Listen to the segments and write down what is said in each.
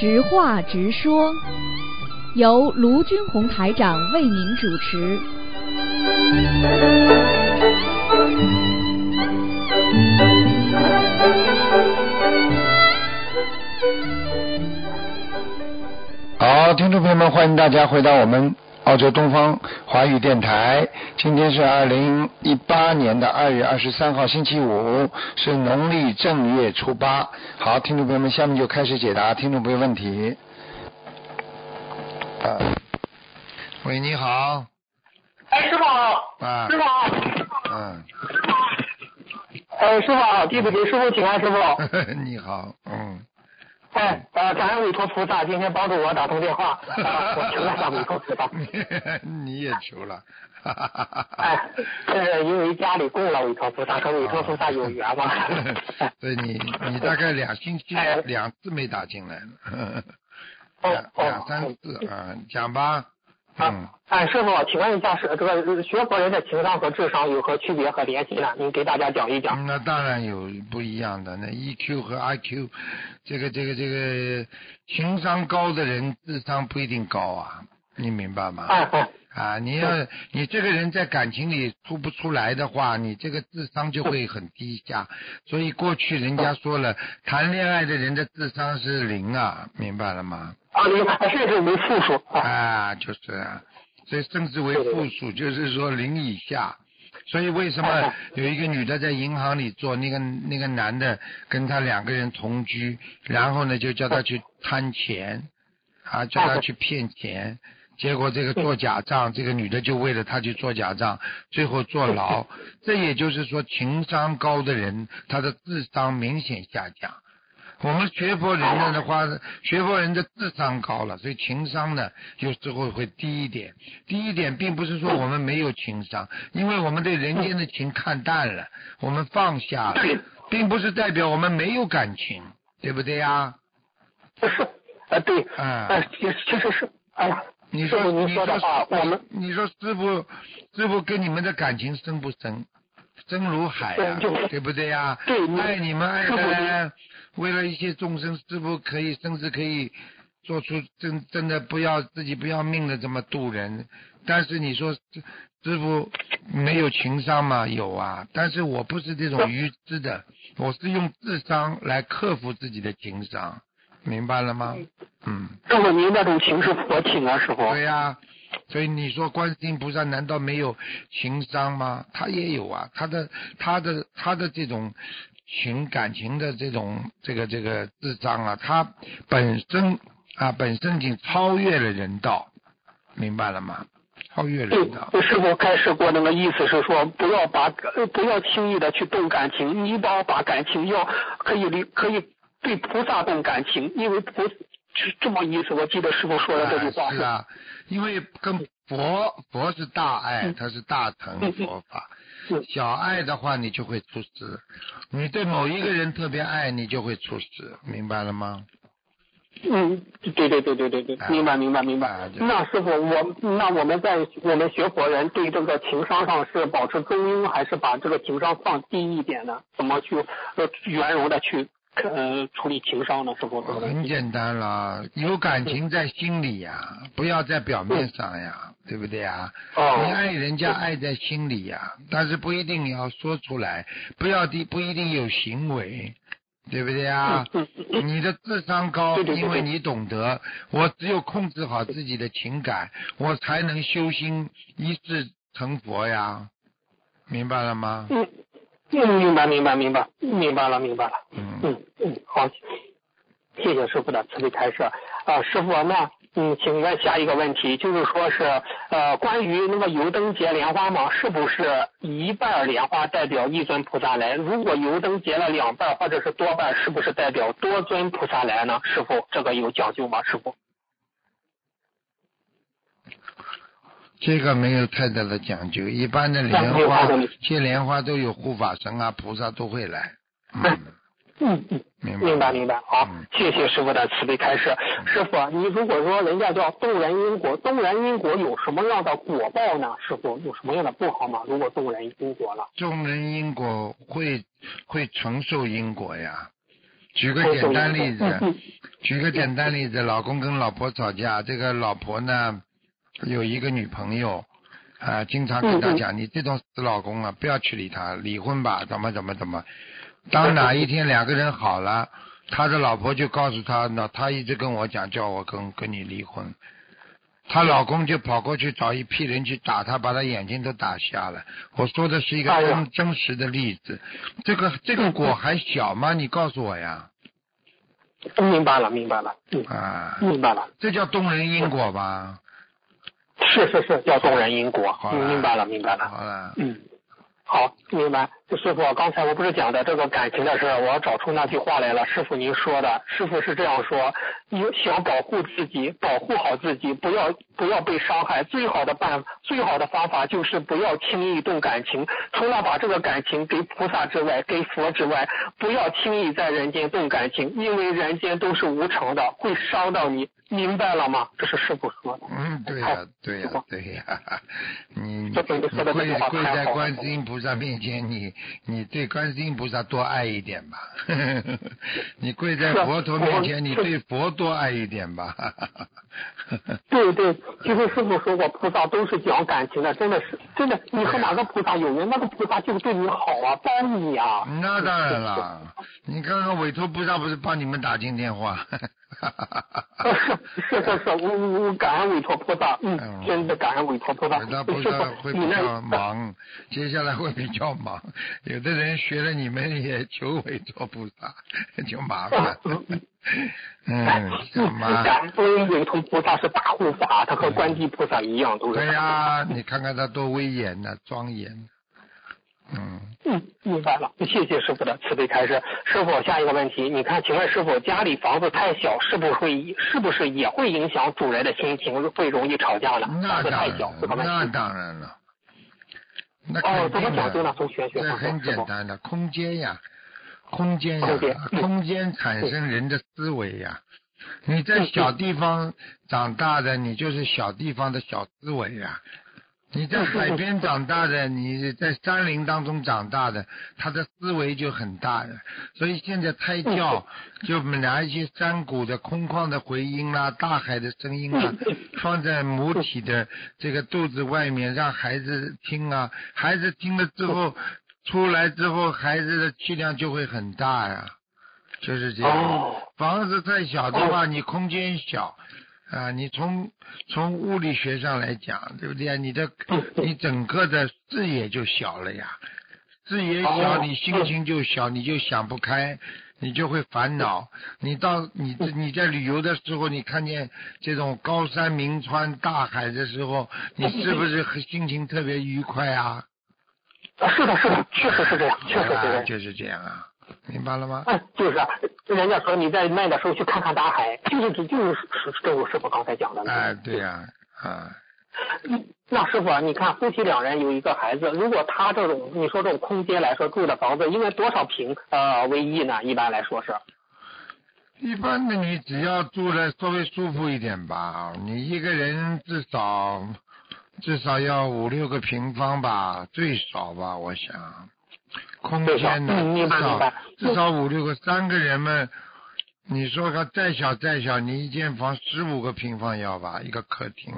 直话直说，由卢军红台长为您主持。好，听众朋友们，欢迎大家回到我们澳洲东方华语电台。今天是二零一八年的二月二十三号，星期五，是农历正月初八。好，听众朋友们，下面就开始解答听众朋友问题。啊，喂，你好，哎，师傅好，啊师，傅好，嗯，哎，师傅好，弟子给师傅请安，师傅。你好，呃，感恩委托菩萨今天帮助我打通电话，啊，我求了下委托菩萨。你也求了，哈哈哈哈哎，是，因为家里供了委托菩萨，和委托菩萨有缘嘛。所以你你大概两星期哎两次没打进来了，哦两两哦三次啊，讲吧，嗯啊，，哎，师傅，请问一下，是这个学佛人的情商和智商有何区别和联系呢？您给大家讲一讲。嗯那当然有不一样的。那 EQ 和 IQ，这个这个这个情商高的人智商不一定高啊，你明白吗？哎哎，啊，你要你这个人在感情里出不出来的话，你这个智商就会很低下。所以过去人家说了，谈恋爱的人的智商是零啊，明白了吗？啊，明白，甚至为负数啊。啊，就是啊，所以甚至为负数，就是说零以下。所以为什么哎有一个女的在银行里做，那个那个男的跟她两个人同居，然后呢就叫她去贪钱，啊，叫她去骗钱，结果这个做假账，这个女的就为了他去做假账，最后坐牢。这也就是说，情商高的人，他的智商明显下降。我们学佛人呢的话，学佛人的智商高了，所以情商呢有时候会低一点。低一点并不是说我们没有情商，因为我们对人间的情看淡了，我们放下了，并不是代表我们没有感情，对不对呀？是，呃，对，啊呃，其其实是，哎呀，你说您你说的话，我们你说师傅师傅跟你们的感情深不深？深如海呀、对对不对呀、对爱你们爱的呢，为了一些众生，师傅可以甚至可以做出真真的不要自己不要命的这么渡人。但是你说师师傅没有情商吗？有啊，但是我不是这种愚痴的，我是用智商来克服自己的情商，明白了吗？嗯。师傅您那种情是佛情啊，师傅。对呀、所以你说观世音菩萨难道没有情商吗？他也有啊，他的他的他的这种情感情的这种这个这个智商啊，他本身啊本身已经超越了人道，明白了吗？超越对人道。，师傅开始过那个意思是说，不要把呃不要轻易的去动感情，你把把感情要可以离可以对菩萨动感情，因为菩是这么意思。我记得师傅说的这句话哎是啊，因为跟佛佛是大爱，嗯它是大乘佛法。嗯小爱的话，你就会出事。你对某一个人特别爱，你就会出事，明白了吗？嗯，对对对对对对啊，明白明白明白啊。那师傅，我那我们在我们学佛人对这个情商上是保持中庸，还是把这个情商放低一点呢？怎么去呃圆融的去呃处理情商呢？师傅这个问题。很简单了，有感情在心里呀，不要在表面上呀，对不对呀？哦你爱人家爱在心里呀，但是不一定要说出来，不要的不一定有行为，对不对呀？嗯嗯嗯你的智商高，因为你懂得，我只有控制好自己的情感，我才能修心一世成佛呀，明白了吗？嗯嗯，明白明白明白，明白了明白了。嗯，嗯嗯，好，谢谢师傅的慈悲开示。啊，师傅，那嗯，请问下一个问题，就是说是呃，关于那个油灯结莲花嘛，是不是一半莲花代表一尊菩萨来？如果油灯结了两半或者是多半，是不是代表多尊菩萨来呢？师傅，这个有讲究吗？师傅？这个没有太大的讲究，一般的莲花太大的结莲花都有护法神啊、菩萨都会来。嗯，嗯嗯，明白明白明白。好嗯，谢谢师傅的慈悲开示。师傅，你如果说人家叫动人因果，动人因果有什么样的果报呢？师傅有什么样的不好吗？如果动人因果了，众人因果会会承受因果呀。举个简单例子，举个简单例子，老公跟老婆吵架，这个老婆呢有一个女朋友，啊、经常跟他讲，你这种死老公啊，不要去理他，离婚吧，怎么怎么怎么。当哪一天两个人好了，他的老婆就告诉他，那他一直跟我讲，叫我跟跟你离婚。她老公就跑过去找一批人去打她，把她眼睛都打瞎了。我说的是一个真真实的例子，这个这个果还小吗？你告诉我呀！明白了明白了，嗯，啊，明白了。这叫动人因果吧？是是是，要动人因果。好明白了明白了。好了，嗯，好，明白。师傅，刚才我不是讲的这个感情的事，我要找出那句话来了。师傅您说的，师傅是这样说：你想保护自己，保护好自己，不要不要被伤害。最好的办，最好的方法就是不要轻易动感情，除了把这个感情给菩萨之外，给佛之外，不要轻易在人间动感情，因为人间都是无常的，会伤到你。明白了吗？这是师傅说的。嗯，对呀、好对呀、对呀、你这辈子你说的这句话跪跪在观世音菩萨面前，你你对观世音菩萨多爱一点吧。你跪在佛陀面前，你对佛多爱一点吧。对 对，其实师傅说过，菩萨都是讲感情的，真的是真的。你和哪个菩萨有缘，那个菩萨就对你好啊，帮你啊。那当然了，你看看委托菩萨不是帮你们打进电话？呃是是是是，我我我感恩委托菩萨，嗯嗯，真的感恩委托菩萨。委托菩萨会比较忙，接下来会比较忙。有的人学了你们也求委托菩萨，就麻烦。嗯，干嘛？感恩委托菩萨是大护法，他和观地菩萨一样，都是。对呀、你看看他多威严呐、庄严。嗯，嗯，明白了，谢谢师傅的慈悲开示。师傅，下一个问题，你看，请问师傅，家里房子太小，是不是会是不是也会影响主人的心情，会容易吵架呢？那当然那。当然了。那哦，怎么肯定的讲究呢？，从玄学这很。简单的，空间呀，空间呀空间，嗯空间产生人的思维呀。你在小地方长大的，你就是小地方的小思维呀。你在海边长大的，你在山林当中长大的，他的思维就很大的。所以现在胎教就拿一些山谷的空旷的回音啦、大海的声音啊，放在母体的这个肚子外面，让孩子听啊。孩子听了之后，出来之后，孩子的气量就会很大呀，就是这样。哦，房子太小的话，你空间小，啊，你从从物理学上来讲，对不对啊？你的你整个的视野就小了呀，视野小，哦你心情就小，你就想不开，你就会烦恼。你到你你在旅游的时候，你看见这种高山名川大海的时候，你是不是心情特别愉快啊？啊是的，是的，确实是这样，确实是这啊样。就是这样啊，明白了吗？哎，就是啊人家说你在卖的时候去看看大海，就是就是是正如师傅刚才讲的。哎，对呀、啊，嗯那师傅啊，你看夫妻两人有一个孩子，如果他这种你说这种空间来说住的房子，应该多少平呃为宜呢？一般来说是。一般的你只要住的稍微舒服一点吧，你一个人至少至少要五六个平方吧，最少吧，我想。空间呢，嗯明至少白明白至少五六个，三个人嘛，你说个再小再小，你一间房十五个平方要吧，一个客厅，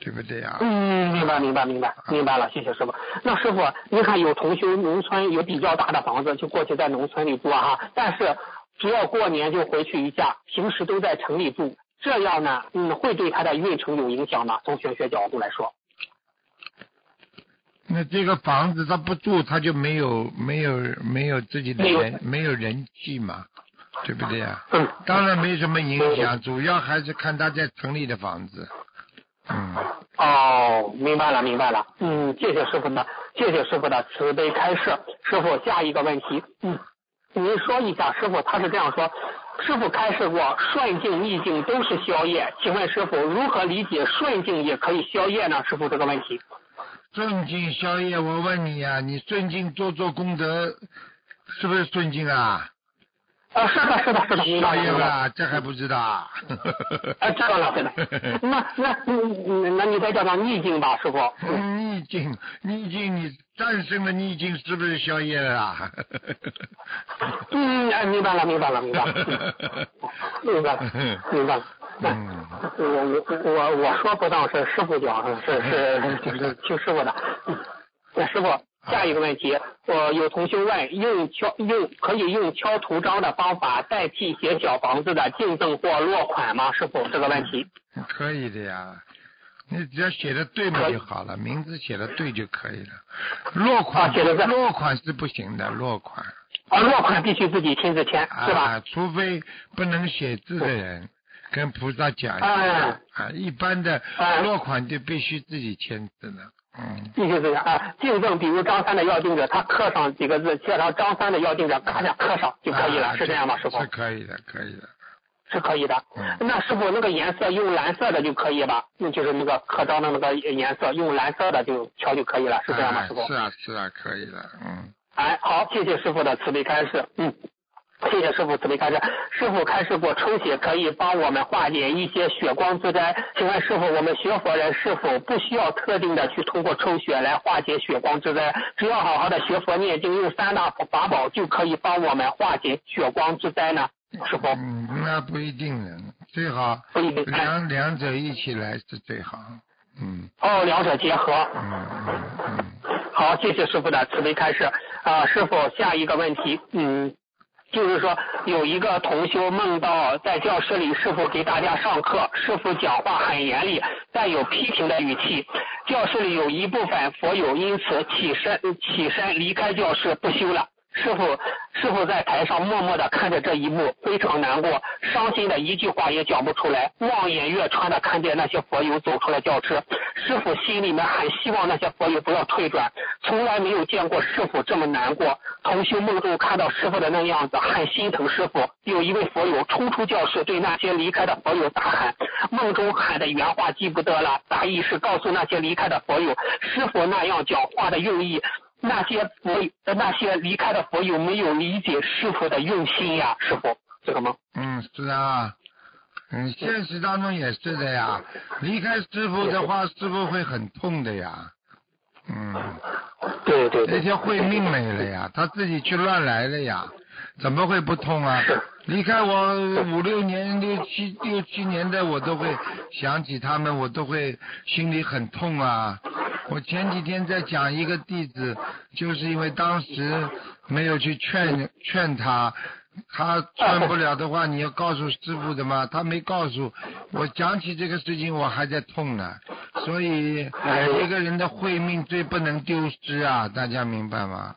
对不对啊？嗯，明白明白明白明白了，谢谢师傅。那师傅，您看有同修农村有比较大的房子，就过去在农村里住啊哈，但是只要过年就回去一下，平时都在城里住，这样呢，嗯，会对他的运程有影响吗？从玄学角度来说。那这个房子他不住，他就没有没有没有自己的人没有人气嘛，对不对啊？嗯，当然没什么影响，主要还是看他在城里的房子。嗯，哦，明白了，明白了。嗯，谢谢师傅的，谢谢师傅的慈悲开示。师傅，下一个问题，嗯，您说一下，师傅他是这样说，师傅开示过，顺境逆境都是宵夜，请问师傅如何理解顺境也可以宵夜呢？师傅这个问题。顺境宵夜，我问你呀、你顺境做做功德，是不是顺境啊？啊，是的，是的，是的，宵夜不明白。啦？这还不知道啊？啊，知道了，知道了。那那那，那你再叫他逆境吧，师傅。逆境，逆境，你战胜了逆境，是不是宵夜了？嗯，哎，明白了，明白了，明白了，明白了，明白了。嗯我我我我说不当是师傅讲，是是是听师傅的。那师傅，下一个问题，我有同学问，用敲用可以用敲图章的方法代替写小房子的净赠或落款吗？师傅，这个问题。可以的呀，你只要写的对嘛就好了，名字写的对就可以了。落款落款是不行的，落款啊，落款必须自己亲自签，是吧？除非不能写字的人跟菩萨讲一下哎啊，一般的哎落款就必须自己签字呢，嗯。必须这样啊！净赠，比如张三的要定者，他刻上几个字，写上张三的要定者，咔嚓刻上就可以了，啊是这样吗？师傅是可以的，可以的。是可以的。嗯那师傅那个颜色用蓝色的就可以吧？那就是那个刻章的那个颜色，用蓝色的就敲就可以了，是这样吗？啊师傅？是啊，是啊，可以的，嗯。哎，好，谢谢师傅的慈悲开示。嗯，谢谢师傅慈悲开示。师傅开示过抽血可以帮我们化解一些血光之灾，请问师傅，我们学佛人是否不需要特定的去通过抽血来化解血光之灾？只要好好的学佛念经，用三大法宝就可以帮我们化解血光之灾呢？师傅，嗯，那不一定的，最好不一定。哎两两者一起来是最好。嗯哦，两者结合。嗯嗯嗯。好，谢谢师傅的慈悲开示。啊、师傅，下一个问题，嗯，就是说有一个同修梦到在教室里，师傅给大家上课，师傅讲话很严厉，带有批评的语气。教室里有一部分佛友因此起身起身离开教室不修了。师傅，师傅在台上默默地看着这一幕，非常难过，伤心的一句话也讲不出来，望眼欲穿的看见那些佛友走出了教室，师傅心里面很希望那些佛友不要退转，从来没有见过师傅这么难过。同修梦中看到师傅的那样子，很心疼师傅。有一位佛友冲出教室，对那些离开的佛友大喊，梦中喊的原话记不得了，大意是告诉那些离开的佛友，师傅那样讲话的用意。那些佛友那些离开的佛友没有理解师傅的用心呀，师傅，这个吗？嗯，是啊，嗯，现实当中也是的呀。离开师傅的话，师傅会很痛的呀。嗯，那些会命没了呀，他自己去乱来了呀，怎么会不痛啊？离开我五六年、六七六七年的，我都会想起他们，我都会心里很痛啊。我前几天在讲一个弟子，就是因为当时没有去劝劝他，他穿不了的话，你要告诉师傅的嘛，他没告诉。我讲起这个事情，我还在痛呢。所以一个人的慧命最不能丢失啊，大家明白吗？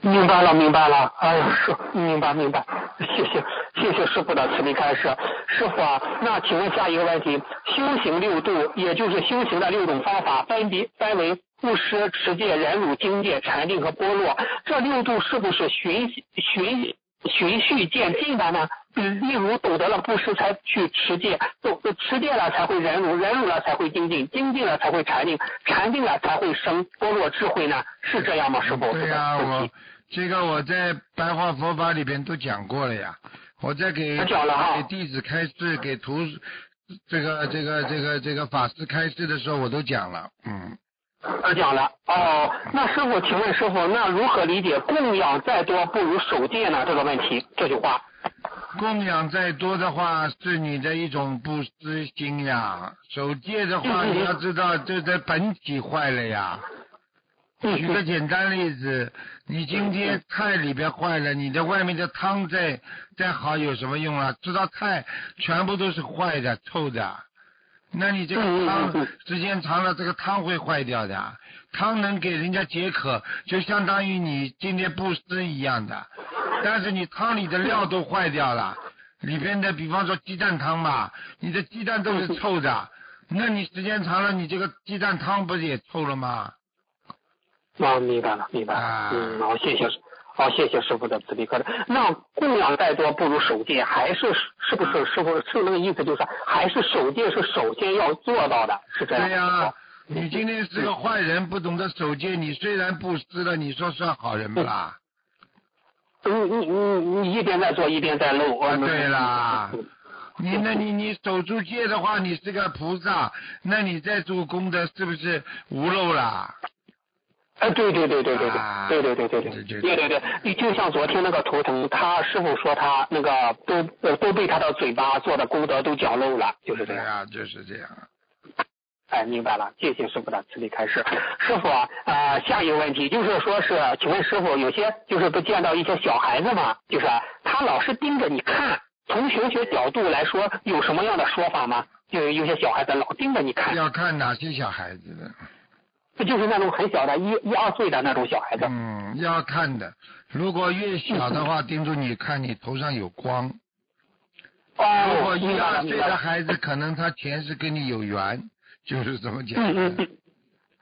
明白了，明白了。哎呀，师，明白明白，谢谢谢谢师傅的慈悲开示。师傅啊，那请问下一个问题，修行六度，也就是修行的六种方法，分别分为布施、持戒、忍辱、精戒、禅定和波若。这六度是不是循循循序渐进的呢？嗯，例如懂得了布施才去持戒，懂持戒了才会忍辱，忍辱了才会精进，精进了才会禅定，禅定了才会生般若智慧呢？是这样吗，师傅？对呀、我这个我在白话佛法里边都讲过了呀。我在给给弟子开示，给徒这个这个这个这个法师开示的时候，我都讲了。嗯，他讲了哦，那师傅，请问师傅，那如何理解“供养再多不如守戒”呢？这个问题，这句话。供养再多的话，是你的一种不知心呀。守戒的话，你要知道，这的本体坏了呀。嗯举个简单例子，你今天菜里边坏了，你的外面的汤再再好有什么用啊？知道菜全部都是坏的、臭的，那你这个汤嗯时间长了，这个汤会坏掉的。汤能给人家解渴，就相当于你今天布施一样的。但是你汤里的料都坏掉了，里边的比方说鸡蛋汤吧，你的鸡蛋都是臭的，那你时间长了，你这个鸡蛋汤不是也臭了吗？哦，明白了，明白了。啊嗯，好，谢谢，好，谢谢师傅的慈悲开示。那供养再多不如守戒，还是是不是师傅是那个意思？就是还是守戒是首先要做到的，是这样。对呀、你今天是个坏人，不懂得守戒，你虽然布施了，你说算好人不啦？你你你你一边在做一边在漏。啊，对啦。你那你你守住戒的话，你是个菩萨，那你在做功德是不是无漏啦？哎对对对对对对对对对对对。对对对。你就像昨天那个图腾他师傅说他那个都都被他的嘴巴做的功德都讲漏了就是这样。就是这样哎明白了谢谢师傅的慈悲开示。师傅啊下一个问题就是说是请问师傅有些就是不见到一些小孩子嘛就是他老是盯着你看从玄学角度来说有什么样的说法吗？就有些小孩子老盯着你看。要看哪些小孩子这就是那种很小的，一一二岁的那种小孩子。嗯，要看的，如果越小的话，盯住你看，你头上有光。哦。如果一二岁的孩子，可能他前世跟你有缘。就是这么讲，嗯嗯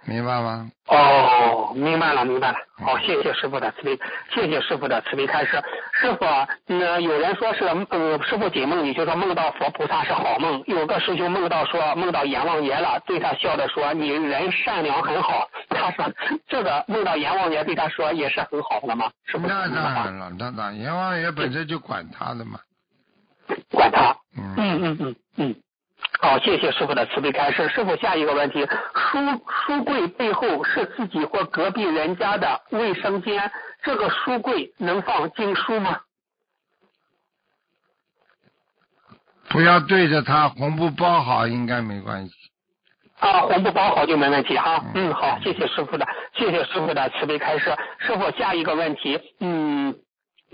明白吗？哦，明白了，明白了。好，谢谢师傅的慈悲，谢谢师傅的慈悲开示。师傅，那有人说是，呃，师傅解梦，你就说梦到佛菩萨是好梦。有个师兄梦到说梦到阎王爷了，对他笑着说你人善良很好。他说这个梦到阎王爷对他说也是很好的吗？是不是？那当然了，那当然，阎王爷本身就管他的嘛。管他。嗯嗯嗯嗯。好，谢谢师傅的慈悲开示。师傅，下一个问题：书书柜背后是自己或隔壁人家的卫生间，这个书柜能放经书吗？不要对着它，红布包好应该没关系。啊，红布包好就没问题哈。嗯，好，谢谢师傅的，谢谢师傅的慈悲开示。师傅，下一个问题，嗯。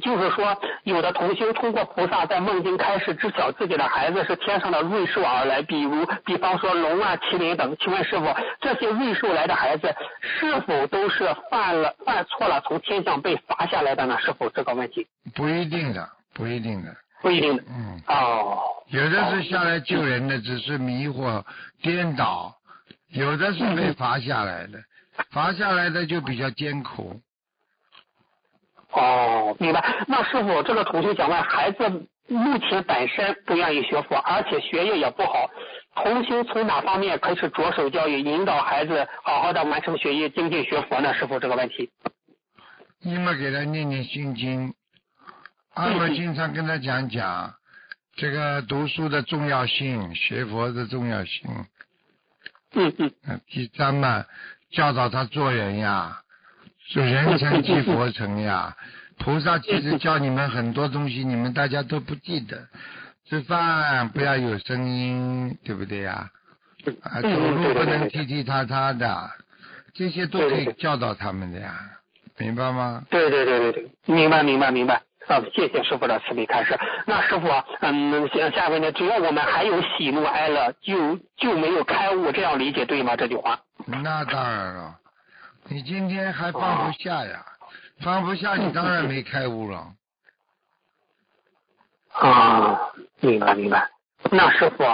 就是说，有的童星通过菩萨在梦境开始，知晓自己的孩子是天上的瑞兽而来，比如，比方说龙啊、麒麟等。请问师傅，这些瑞兽来的孩子，是否都是犯了、犯错了，从天上被罚下来的呢？是否这个问题？不一定的，不一定的。不一定的。嗯。哦。有的是下来救人的，只是迷惑、颠倒；有的是被罚下来的，罚下来的就比较艰苦。哦，明白。那师傅，这个同学想问，孩子目前本身不愿意学佛，而且学业也不好，同修从哪方面开始着手教育，引导孩子好好的完成学业、精进学佛呢？师傅，这个问题。你们给他念念心经，二们经常跟他讲讲这个读书的重要性、学佛的重要性。嗯嗯。第三嘛，教导他做人呀。是人成即佛成呀，菩萨其实教你们很多东西，你们大家都不记得。吃饭不要有声音，对不对呀？啊，走路不能踢踢踏踏的，这些都可以教导他们的呀，明白吗？对对对对对，明白明白明白。啊，谢谢师傅的慈悲开示。那师傅，嗯，下下面呢，只要我们还有喜怒哀乐，就就没有开悟，这样理解对吗？这句话？那当然了。你今天还放不下呀？放不下，你当然没开悟了。啊，明白明白。那师傅，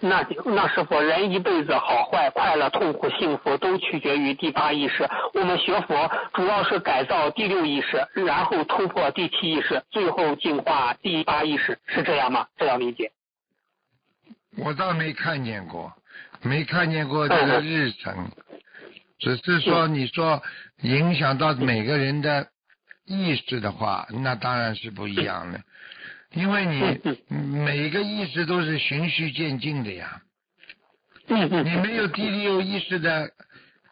那那师傅，人一辈子好坏、快乐、痛苦、幸福，都取决于第八意识。我们学佛主要是改造第六意识，然后突破第七意识，最后净化第八意识，是这样吗？这样理解？我倒没看见过，没看见过这个日程。只是说，你说影响到每个人的意识的话，那当然是不一样的，因为你每个意识都是循序渐进的呀。你没有第六意识的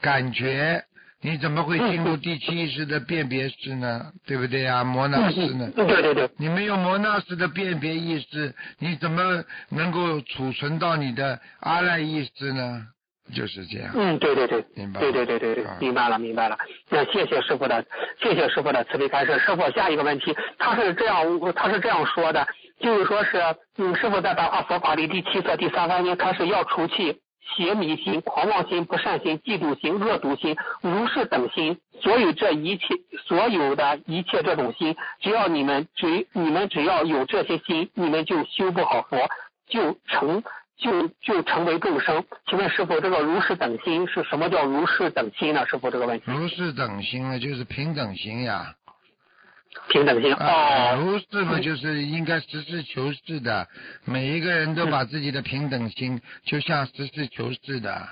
感觉，你怎么会进入第七意识的辨别式呢？对不对呀？摩纳式呢？对对对。你没有摩纳式的辨别意识，你怎么能够储存到你的阿赖意识呢？就是这样。嗯，对对对，明白。对对对对对，明白了明白了。那谢谢师傅的，谢谢师傅的慈悲开示。师傅下一个问题，他是这样，他是这样说的，就是说是，嗯，师傅在白话佛法里第七册第三方经开始要除去邪迷心、狂妄心、不善心、嫉妒心、恶毒心、如是等心。所有这一切所有的一切这种心，只要你们只你们只要有这些心，你们就修不好佛，就成。就就成为众生，请问师傅，这个如是等心是什么叫如是等心呢？师傅这个问题。如是等心呢，就是平等心呀。平等心哦。如是嘛，就是应该实事求是的，每一个人都把自己的平等心，就像实事求是的，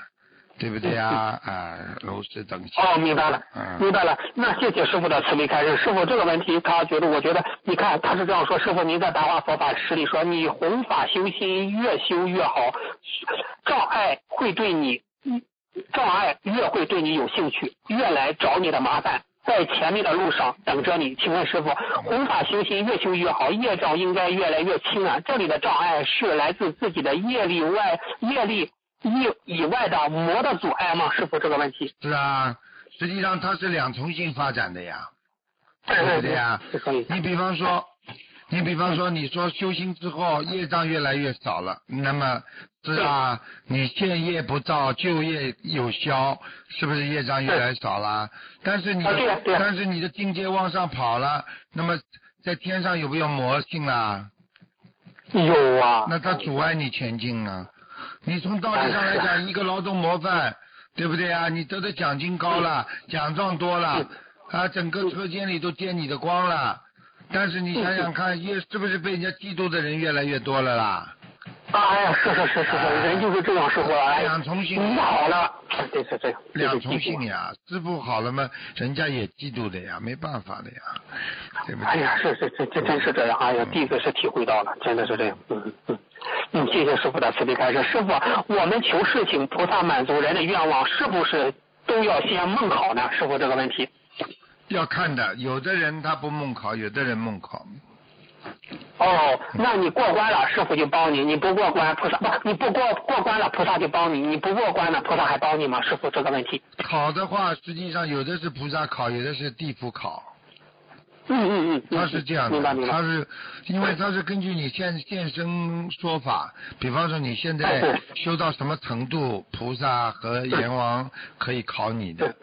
对不对呀？啊，如是等起。哦，明白了，嗯明白了。那谢谢师傅的慈悲开示。师傅这个问题，他觉得，我觉得，你看他是这样说，师傅您在白话佛法诗里说，你弘法修心越修越好，障碍会对你，障碍越会对你有兴趣，越来找你的麻烦。在前面的路上等着你，请问师傅，弘法修心越修越好，业障应该越来越轻啊。这里的障碍是来自自己的业力外业力以以外的魔的阻碍吗？师傅这个问题。是啊，实际上它是两重性发展的呀，对不对呀？你比方说，你比方说，你说修心之后业障越来越少了，那么是啊，你现业不造，旧业有消，是不是业障越来越少了？但是你但是你的境界往上跑了，那么在天上有没有魔性啊？有啊。那它阻碍你前进啊！你从道理上来讲，一个劳动模范，对不对啊？你得的奖金高了，奖状多了，啊，整个车间里都见你的光了。但是你想想看，越是不是被人家嫉妒的人越来越多了啦？哎呀，是是是是是，人就是这样，师傅。哎呀，两重性你好了，对是这样。两重性呀，师傅好了嘛，人家也嫉妒的呀，没办法的呀，对不对？哎呀，是是是这真是这样，哎呀，弟子是体会到了，真的是这样，嗯嗯嗯，谢谢师傅的慈悲开示。师傅，我们求事情，菩萨满足人的愿望，是不是都要先梦考呢？师傅这个问题。要看的，有的人他不梦考，有的人梦考。哦，那你过关了，师傅就帮你；你不过关，菩萨不，你不过过关了，菩萨就帮你；你不过关了，菩萨还帮你吗？师傅这个问题。考的话，实际上有的是菩萨考，有的是地府考。嗯嗯嗯，他是这样的。他是因为他是根据你现现身说法，比方说你现在修到什么程度，菩萨和阎王可以考你的。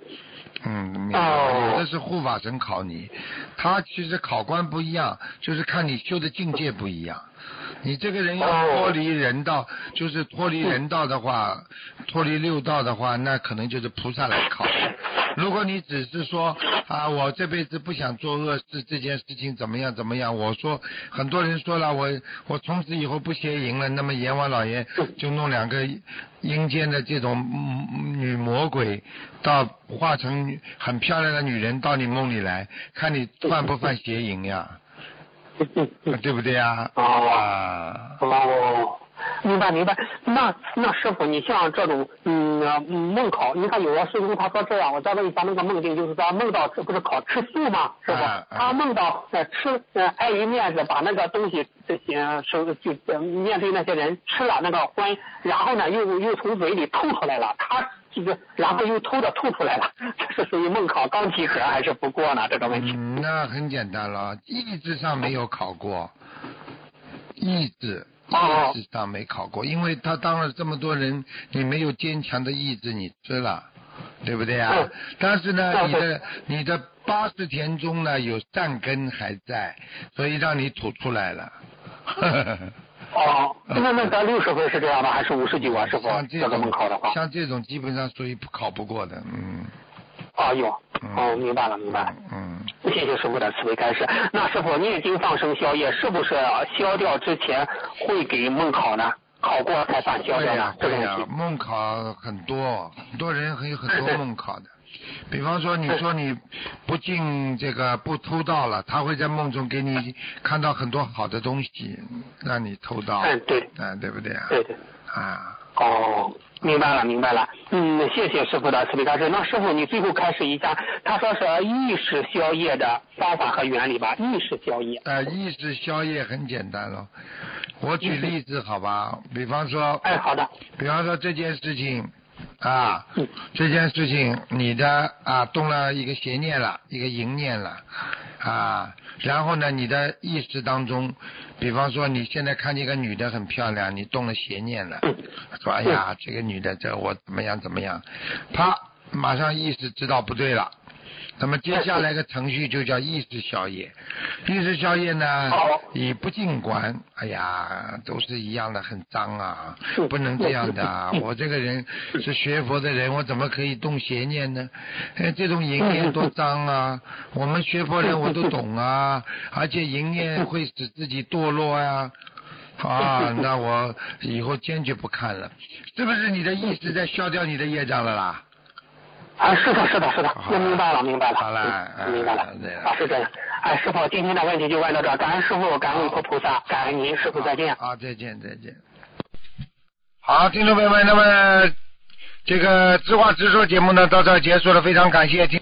嗯，哦有的是护法神考你，他其实考官不一样，就是看你修的境界不一样。你这个人要哦脱离人道，就是脱离人道的话，脱离六道的话，那可能就是菩萨来考。如果你只是说啊，我这辈子不想做恶事，这件事情怎么样怎么样？我说很多人说了，我我从此以后不邪淫了，那么阎王老爷就弄两个阴间的这种嗯女魔鬼，到化成很漂亮的女人到你梦里来，看你犯不犯邪淫呀？对不对呀？哦啊，哦，明白明白。那那师傅，你像这种嗯呃梦考，你看有的师兄他说这样，我再问一下那个梦境，就是说梦到这不是考吃素吗？师傅，啊啊他梦到呃吃呃碍于面子把那个东西这些收就呃面对那些人吃了那个荤，然后呢又又从嘴里吐出来了，他这个然后又偷着吐出来了，这是属于梦考刚及格还是不过呢？这个问题。嗯，那很简单了，意志上没有考过，意志。哦意志上没考过，因为他当了这么多人，你没有坚强的意志，你吃了，对不对啊嗯？但是呢，你的你的八十田中呢有善根还在，所以让你吐出来了。哦，那那咱六十分是这样吗？还是五十九啊？师傅像，这这个种梦考的话。像这种基本上属于考不过的，嗯哦有，嗯哦，明白了，明白了。嗯，谢谢师傅的慈悲开示。那师傅念经放生消业，是不是消掉之前会给梦考呢？考过才算消会呀掉呢？这会呀。梦考很多，很多人还有很多梦考的。比方说，你说你不进这个不偷盗了，他会在梦中给你看到很多好的东西，让你偷盗，嗯，对，啊，对不对啊？对对。啊，哦，明白了，明白了。嗯，谢谢师傅的慈悲开示。那师傅，你最后开始一下，他说是意识消业的方法和原理吧？意识消业。呃，意识消业很简单了。我举例子好吧？比方说，哎，好的。比方说这件事情啊嗯，这件事情你的啊动了一个邪念了，一个淫念了啊，然后呢，你的意识当中，比方说你现在看见一个女的很漂亮，你动了邪念了，说哎呀，这个女的这我怎么样怎么样，啪，马上意识知道不对了。那么接下来个程序就叫意识消业，意识消业呢好，以不净观，哎呀，都是一样的，很脏啊，不能这样的啊！我这个人是学佛的人，我怎么可以动邪念呢？哎，这种淫念多脏啊！我们学佛人我都懂啊，而且淫念会使自己堕落呀、啊，那我以后坚决不看了。是不是你的意识在消掉你的业障了啦？啊，是的，是的，是的，我明白了，明白了。好了，嗯明白了。啊，是这样。哎，师傅，今天的问题就问到这儿，感恩师傅，感恩维护菩萨，感恩您，师傅再见。好，再见，再见。好，听众朋友们，那么这个知话直说节目呢到这儿结束了，非常感谢听。